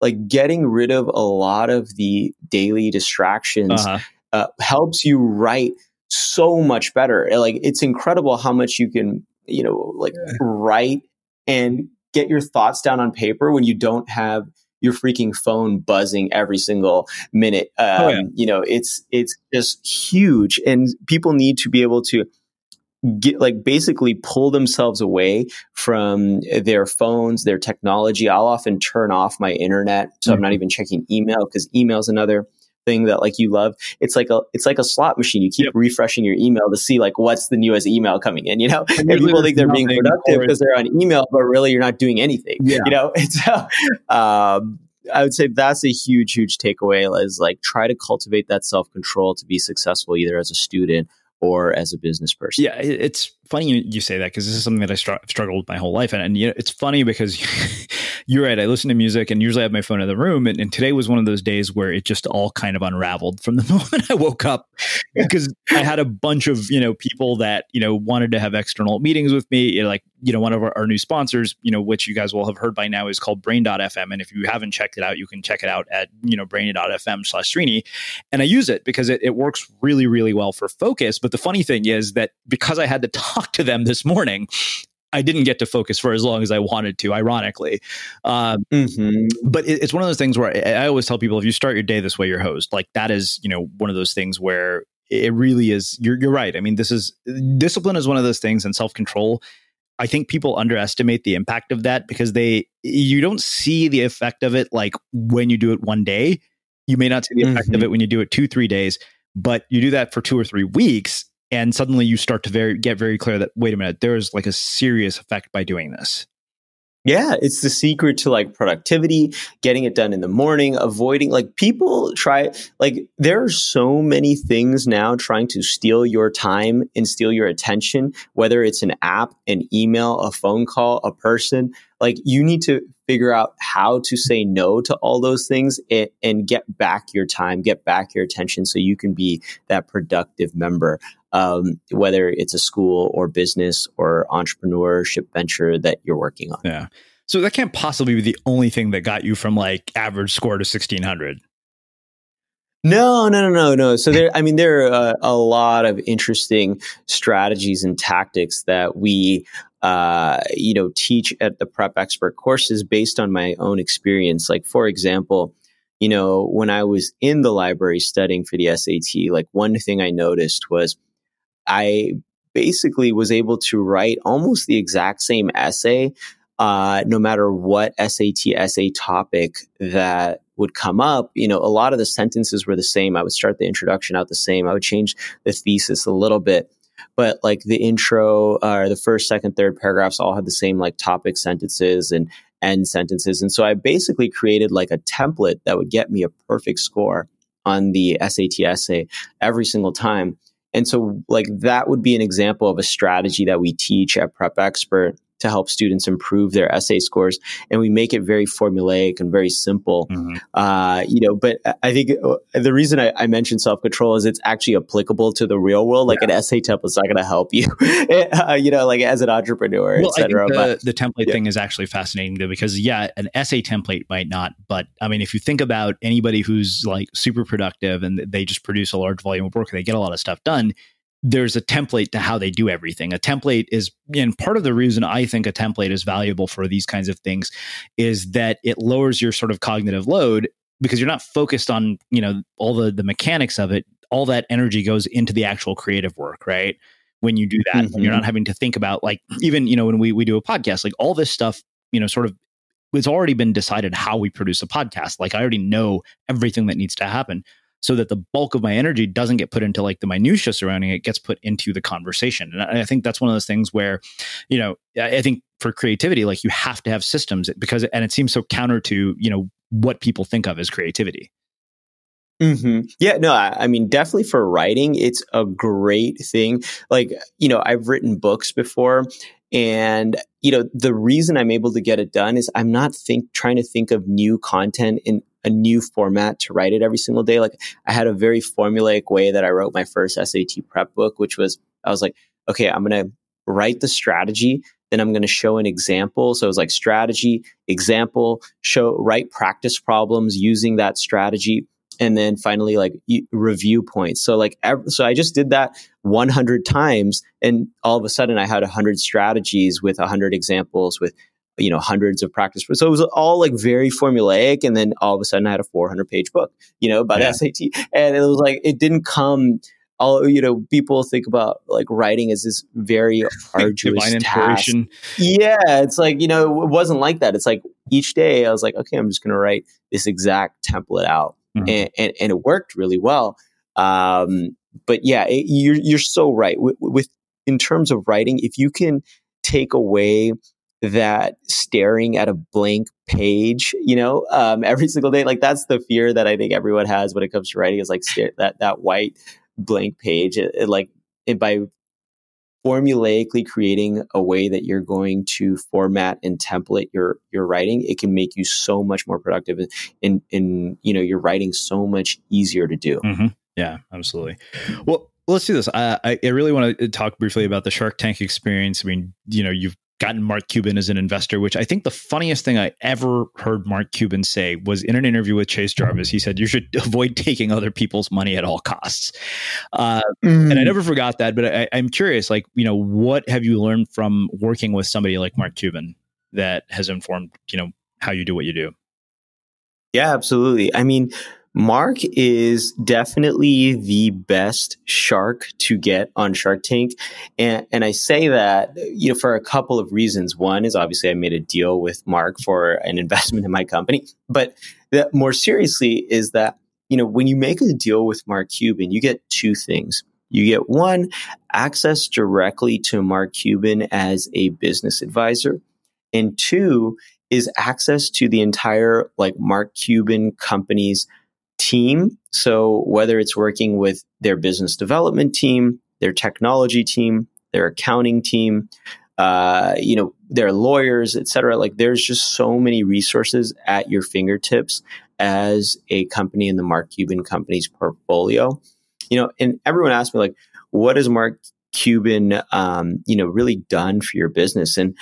like getting rid of a lot of the daily distractions uh-huh. uh, helps you write so much better like it's incredible how much you can you know like yeah. write and get your thoughts down on paper when you don't have your freaking phone buzzing every single minute. Um, oh, yeah. You know, it's it's just huge, and people need to be able to get like basically pull themselves away from their phones, their technology. I'll often turn off my internet, so mm-hmm. I'm not mm-hmm. even checking email because email is another thing that like you love. It's like a it's like a slot machine. You keep yep. refreshing your email to see like what's the newest email coming in. You know, and, and people think they're being productive because they're on email, but really you're not doing anything. Yeah. You know, it's uh, um, I would say that's a huge, huge takeaway is like try to cultivate that self control to be successful either as a student or as a business person. Yeah, it's funny you, say that because this is something that I str- struggled with my whole life, and, and you know, it's funny because you're right. I listen to music and usually I have my phone in the room, and, and, today was one of those days where it just all kind of unraveled from the moment I woke up because I had a bunch of you know people that you know wanted to have external meetings with me, you know, like you know one of our, our, new sponsors, you know, which you guys will have heard by now is called Brain.fm, and if you haven't checked it out, you can check it out at you know Brain.fm/slash Srini, and I use it because it, it works really really well for focus. But the funny thing is that because I had to talk to them this morning, I didn't get to focus for as long as I wanted to, ironically. Um, mm-hmm. But it, it's one of those things where I, I, always tell people if you start your day this way, your host, like that is, you know, one of those things where it really is. You're, you're right. I mean, this is discipline is one of those things, and self control. I think people underestimate the impact of that because they you don't see the effect of it like when you do it one day. You may not see the effect mm-hmm. of it when you do it two, three days, but you do that for two or three weeks and suddenly you start to very get very clear that wait a minute there is like a serious effect by doing this yeah, it's the secret to like productivity, getting it done in the morning, avoiding like people try like there are so many things now trying to steal your time and steal your attention, whether it's an app, an email, a phone call, a person. Like you need to figure out how to say no to all those things and, and get back your time, get back your attention so you can be that productive member um, whether it's a school or business or entrepreneurship venture that you're working on. Yeah. So that can't possibly be the only thing that got you from like average score to 1600. No, no, no, no, no. So there, I mean, there are a, a lot of interesting strategies and tactics that we uh, you know, teach at the Prep Expert courses based on my own experience. Like, for example, you know, when I was in the library studying for the SAT, like one thing I noticed was I basically was able to write almost the exact same essay, uh, no matter what SAT essay topic that would come up. You know, a lot of the sentences were the same. I would start the introduction out the same. I would change the thesis a little bit but like the intro or uh, the first, second, third paragraphs all had the same like topic sentences and end sentences. And so I basically created like a template that would get me a perfect score on the SAT essay every single time. And so like that would be an example of a strategy that we teach at Prep Expert to help students improve their essay scores. And we make it very formulaic and very simple. Mm-hmm. Uh, you know, but I think uh, the reason I, I mentioned self control is it's actually applicable to the real world. Like yeah. an essay template is not going to help you, uh, you know, like as an entrepreneur, well, etc. The, but, the template yeah. thing is actually fascinating though, because yeah, an essay template might not, but I mean, if you think about anybody who's like super productive and they just produce a large volume of work and they get a lot of stuff done, there's a template to how they do everything. A template is, and part of the reason I think a template is valuable for these kinds of things is that it lowers your sort of cognitive load because you're not focused on, you know, all the the mechanics of it. All that energy goes into the actual creative work, right? When you do that, mm-hmm. you're not having to think about like even, you know, when we we do a podcast, like all this stuff, you know, sort of it's already been decided how we produce a podcast. Like I already know everything that needs to happen so that the bulk of my energy doesn't get put into like the minutia surrounding it gets put into the conversation and i think that's one of those things where you know i think for creativity like you have to have systems because and it seems so counter to you know what people think of as creativity Mm-hmm. Yeah, no, I, I, mean, definitely for writing, it's a great thing. Like, you know, I've written books before, and you know, the reason I'm able to get it done is I'm not think trying to think of new content in a new format to write it every single day. Like I had a very formulaic way that I wrote my first SAT prep book, which was I was like, okay, I'm to write the strategy, then I'm to show an example. So it was like strategy, example, show write practice problems using that strategy, and then finally like review points. So like so I just did that 100 times, and all of a sudden I had 100 strategies with 100 examples with you know hundreds of practice so it was all like very formulaic and then all of a sudden i had a 400 page book you know about yeah. sat and it was like it didn't come all you know people think about like writing as this very arduous task. yeah it's like you know it wasn't like that it's like each day i was like okay i'm just going to write this exact template out mm-hmm. and, and, and it worked really well um, but yeah it, you're you're so right with, with in terms of writing if you can take away that staring at a blank page, you know, um, every single day. Like that's the fear that I think everyone has when it comes to writing is like stare, that that white blank page. It, it like it, by formulaically creating a way that you're going to format and template your your writing, it can make you so much more productive and in you know your writing so much easier to do. Mm-hmm. Yeah, absolutely. Well, let's do this. I, I really want to talk briefly about the Shark Tank experience. I mean, you know, you've gotten Mark Cuban as an investor, which I think the funniest thing I ever heard Mark Cuban say was in an interview with Chase Jarvis. He said, You should avoid taking other people's money at all costs. Uh, mm. And I mm. never forgot that. But I, I'm curious, like, you know, what have you learned from working with somebody like Mark Cuban that has informed, you know, how you do what you do? Yeah, absolutely. I mean, Mark is definitely the best shark to get on Shark Tank. And, and I say that, you know, for a couple of reasons. One is obviously I made a deal with Mark for an investment in my company. But that more seriously is that, you know, when you make a deal with Mark Cuban, you get two things. You get one, access directly to Mark Cuban as a business advisor. And two is access to the entire like Mark Cuban company's team. So whether it's working with their business development team, their technology team, their accounting team, uh, you know, their lawyers, et cetera, like there's just so many resources at your fingertips as a company in the Mark Cuban company's portfolio. You know, and everyone asks me like, what has Mark Cuban, um, you know, really done for your business? And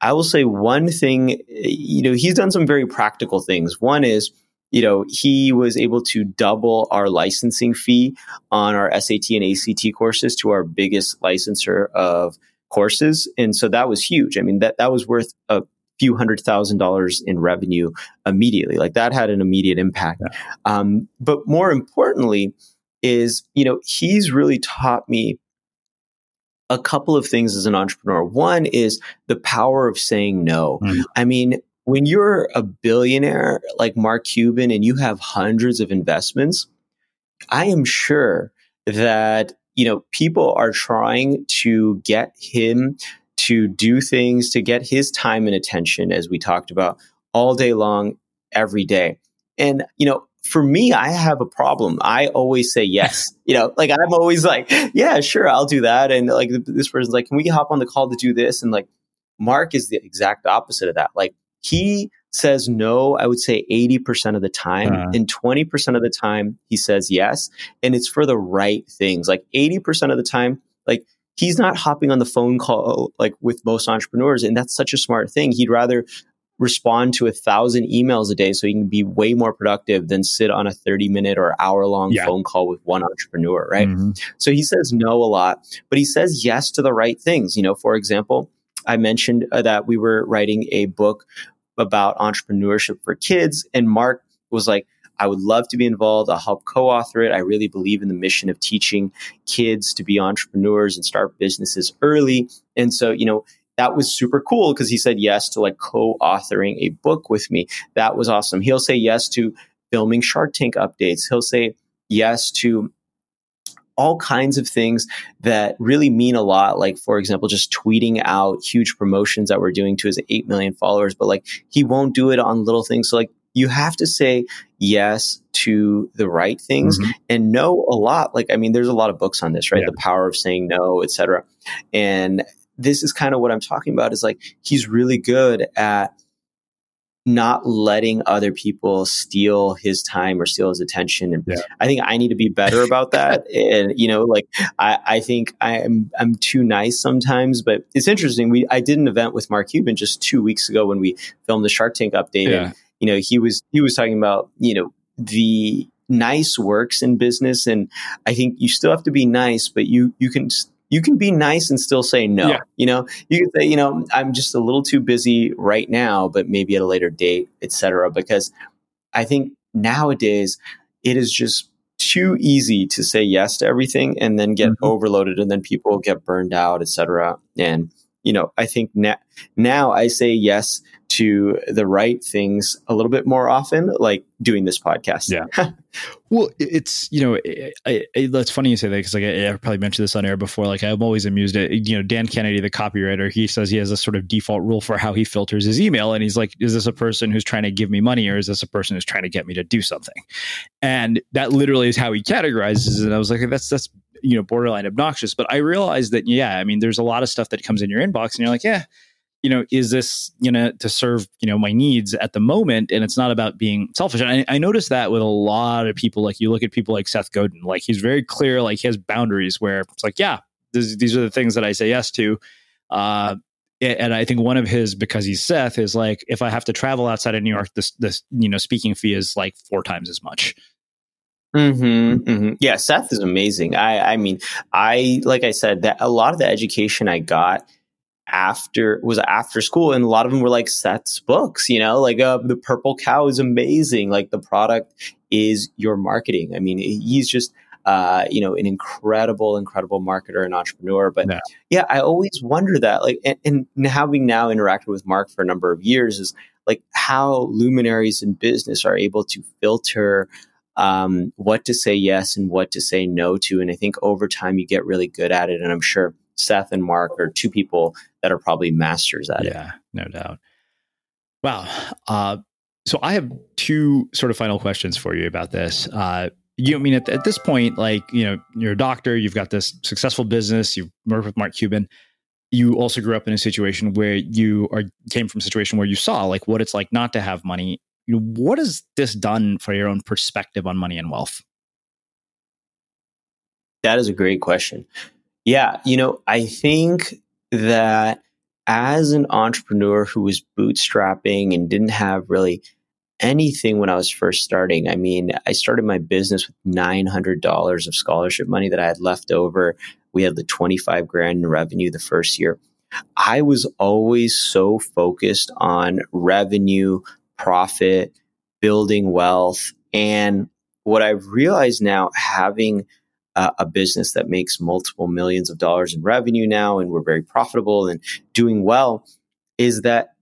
I will say one thing, you know, he's done some very practical things. One is, you know, he was able to double our licensing fee on our SAT and ACT courses to our biggest licensor of courses. And so that was huge. I mean, that, that was worth a few hundred thousand dollars in revenue immediately. Like that had an immediate impact. Yeah. Um, but more importantly, is, you know, he's really taught me a couple of things as an entrepreneur. One is the power of saying no. Mm. I mean, when you're a billionaire like Mark Cuban and you have hundreds of investments, I am sure that, you know, people are trying to get him to do things to get his time and attention, as we talked about all day long, every day. And, you know, for me, I have a problem. I always say yes. You know, like I'm always like, yeah, sure, I'll do that. And like this person's like, can we hop on the call to do this? And like Mark is the exact opposite of that. Like he says no, I would say 80% of the time. Uh-huh. And 20% of the time, he says yes. And it's for the right things. Like 80% of the time, like he's not hopping on the phone call like with most entrepreneurs. And that's such a smart thing. He'd rather respond to a thousand emails a day so he can be way more productive than sit on a 30 minute or hour long yeah. phone call with one entrepreneur, right? Mm-hmm. So he says no a lot, but he says yes to the right things. You know, for example, I mentioned uh, that we were writing a book about entrepreneurship for kids, and Mark was like, I would love to be involved. I'll help co author it. I really believe in the mission of teaching kids to be entrepreneurs and start businesses early. And so, you know, that was super cool because he said yes to like co-authoring a book with me. That was awesome. He'll say yes to filming Shark Tank updates. He'll say yes to all kinds of things that really mean a lot. Like, for example, just tweeting out huge promotions that we're doing to his 8 million followers, but like he won't do it on little things. So like you have to say yes to the right things mm-hmm. and know a lot. Like, I mean, there's a lot of books on this, right? Yeah. The power of saying no, etc. And this is kind of what I'm talking about is like he's really good at not letting other people steal his time or steal his attention. And yeah. I think I need to be better about that. and you know, like I, I think I am I'm too nice sometimes. But it's interesting. We I did an event with Mark Cuban just two weeks ago when we filmed the Shark Tank update. Yeah. And you know, he was he was talking about you know the nice works in business, and I think you still have to be nice, but you you can you can be nice and still say no. Yeah. You know, you can say, you know, I'm just a little too busy right now, but maybe at a later date, etc. Because I think nowadays it is just too easy to say yes to everything and then get mm-hmm. overloaded and then people get burned out, etc. And you know, I think na- now I say yes to the right things a little bit more often, like doing this podcast. Yeah. well, it's, you know, I, I, that's funny you say that because like I, I, probably mentioned this on air before. Like I'm always amused at, you know, Dan Kennedy, the copywriter, he says he has a sort of default rule for how he filters his email. And he's like, is this a person who's trying to give me money or is this a person who's trying to get me to do something? And that literally is how he categorizes it. And I was like, that's, that's, you know, borderline obnoxious. But I realized that, yeah, I mean, there's a lot of stuff that comes in your inbox and you're like, yeah, you know, is this, you know, to serve, you know, my needs at the moment? And it's not about being selfish. I, I noticed that with a lot of people, like you look at people like Seth Godin, like he's very clear, like he has boundaries where it's like, yeah, this, these are the things that I say yes to. Uh, and I think one of his, because he's Seth, is like, if I have to travel outside of New York, this, this, you know, speaking fee is like four times as much. Mm-hmm, mm-hmm. Yeah, Seth is amazing. I, I mean, I like I said that a lot of the education I got after was after school and a lot of them were like Seth's books, you know, like uh, the purple cow is amazing. Like the product is your marketing. I mean, he's just, uh, you know, an incredible, incredible marketer and entrepreneur. But yeah, yeah I always wonder that like, and, and having now interacted with Mark for a number of years is like how luminaries in business are able to filter um, what to say yes and what to say no to. And I think over time you get really good at it. And I'm sure Seth and Mark are two people that are probably masters at yeah, it. Yeah, no doubt. Wow. Uh, so I have two sort of final questions for you about this. Uh, you I mean at, at, this point, like you know, you're a doctor, you've got this successful business, you've worked with Mark Cuban. You also grew up in a situation where you are came from a situation where you saw like what it's like not to have money. You know, what has this done for your own perspective on money and wealth? That is a great question. Yeah, you know, I think that as an entrepreneur who was bootstrapping and didn't have really anything when I was first starting. I mean, I started my business with $900 of scholarship money that I had left over. We had the 25 grand in revenue the first year. I was always so focused on revenue, profit, building wealth. And what I've realized now, having uh, a business that makes multiple millions of dollars in revenue now, and we're very profitable and doing well, is that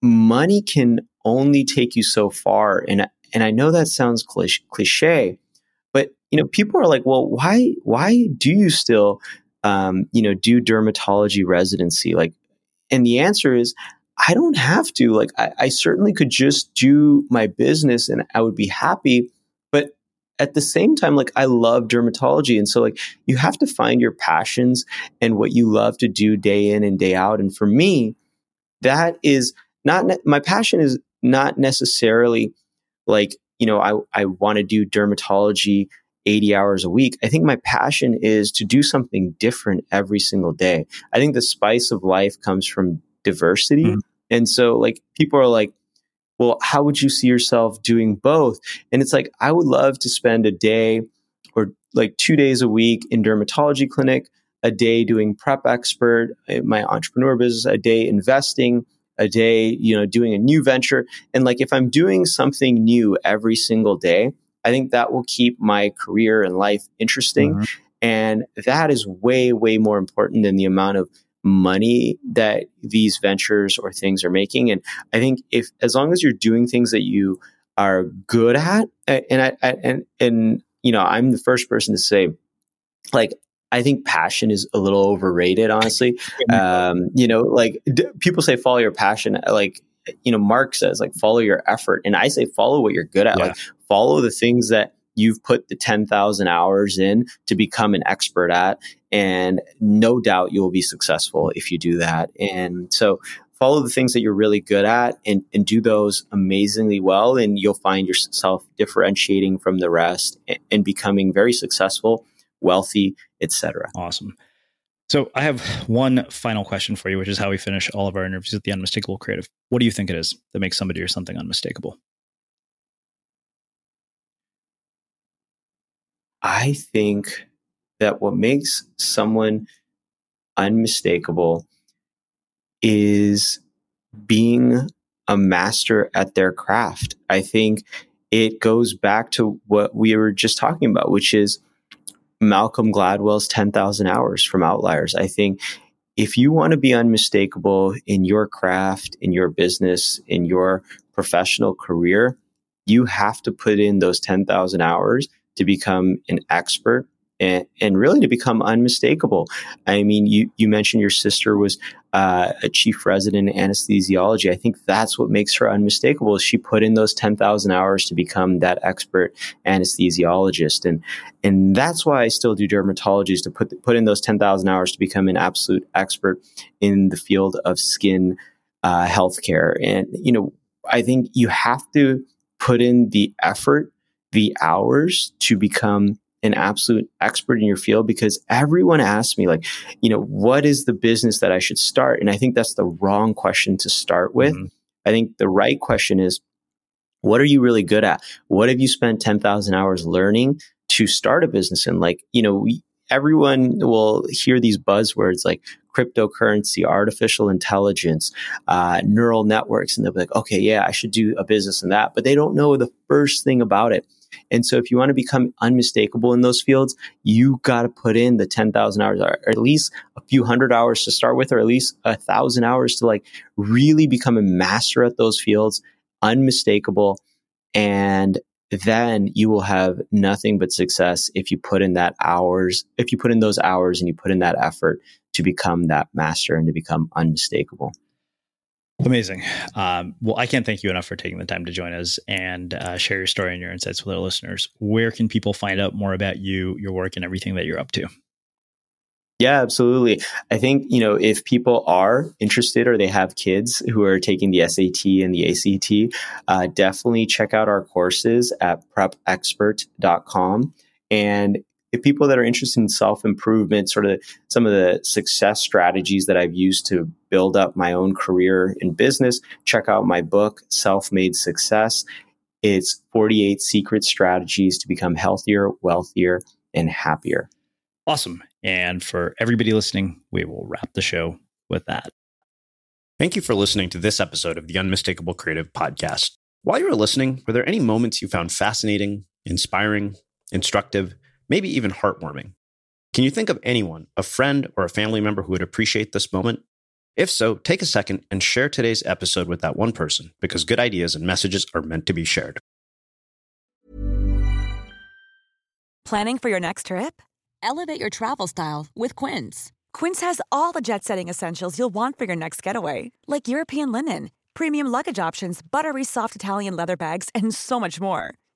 money can only take you so far. And and I know that sounds cliche, but you know, people are like, well, why why do you still um, you know do dermatology residency? Like, and the answer is. I don't have to. Like, I, I certainly could just do my business and I would be happy. At the same time, like I love dermatology. And so like you have to find your passions and what you love to do day in and day out. And for me, that is not ne- my passion is not necessarily like, you know, I, I want to do dermatology 80 hours a week. I think my passion is to do something different every single day. I think the spice of life comes from diversity. Mm-hmm. And so, like, people are like, well, how would you see yourself doing both? And it's like, I would love to spend a day or like two days a week in dermatology clinic, a day doing prep expert, my entrepreneur business, a day investing, a day, you know, doing a new venture. And like if I'm doing something new every single day, I think that will keep my career and life interesting. Mm-hmm. And that is way, way more important than the amount of money that these ventures or things are making. And I think if, as long as you're doing things that you are good at, and I, I and, and, you know, I'm the first person to say, like, I think passion is a little overrated, honestly. Um, you know, like d- people say follow your passion. Like, you know, Mark says like follow your effort, and I say follow what you're good at. Yeah. Like follow the things that you've put the 10,000 hours in to become an expert at. And no doubt you will be successful if you do that. And so follow the things that you're really good at and, and do those amazingly well. And you'll find yourself differentiating from the rest and, and becoming very successful wealthy, etc. Awesome. So I have one final question for you, which is how we finish all of our interviews at the Unmistakable Creative. What do you think it is that makes somebody or something unmistakable? I think that what makes someone unmistakable is being a master at their craft. I think it goes back to what we were just talking about, which is Malcolm Gladwell's 10,000 hours from Outliers. I think if you want to be unmistakable in your craft, in your business, in your professional career, you have to put in those 10,000 hours to become an expert and, and really to become unmistakable. I mean, you, you mentioned your sister was uh, a chief resident in anesthesiology. I think that's what makes her unmistakable. She put in those 10,000 hours to become that expert anesthesiologist. And, and that's why I still do dermatology is to put, put in those 10,000 hours to become an absolute expert in the field of skin uh, healthcare. And, you know, I think you have to put in the effort, the hours to become an absolute expert in your field because everyone asks me like you know what is the business that i should start and i think that's the wrong question to start with mm-hmm. i think the right question is what are you really good at what have you spent 10,000 hours learning to start a business in like you know we, everyone will hear these buzzwords like cryptocurrency, artificial intelligence, uh, neural networks, and they'll be like, okay, yeah, I should do a business in that. But they don't know the first thing about it. And so if you want to become unmistakable in those fields, you got to put in the 10,000 hours or at least a few hundred hours to start with, or at least a thousand hours to like really become a master at those fields, unmistakable. And then you will have nothing but success if you put in that hours, if you put in those hours and you put in that effort to become that master and to become unmistakable. Amazing. Um, well, I can't thank you enough for taking the time to join us and uh, share your story and your insights with our listeners. Where can people find out more about you, your work, and everything that you're up to? Yeah, absolutely. I think, you know, if people are interested or they have kids who are taking the SAT and the ACT, uh, definitely check out our courses at prepexpert.com. And if people that are interested in self improvement, sort of some of the success strategies that I've used to build up my own career in business, check out my book, Self Made Success. It's 48 secret strategies to become healthier, wealthier, and happier. Awesome. And for everybody listening, we will wrap the show with that. Thank you for listening to this episode of the Unmistakable Creative Podcast. While you were listening, were there any moments you found fascinating, inspiring, instructive, maybe even heartwarming? Can you think of anyone, a friend or a family member who would appreciate this moment? If so, take a second and share today's episode with that one person because good ideas and messages are meant to be shared. Planning for your next trip? Elevate your travel style with Quince. Quince has all the jet setting essentials you'll want for your next getaway, like European linen, premium luggage options, buttery soft Italian leather bags, and so much more.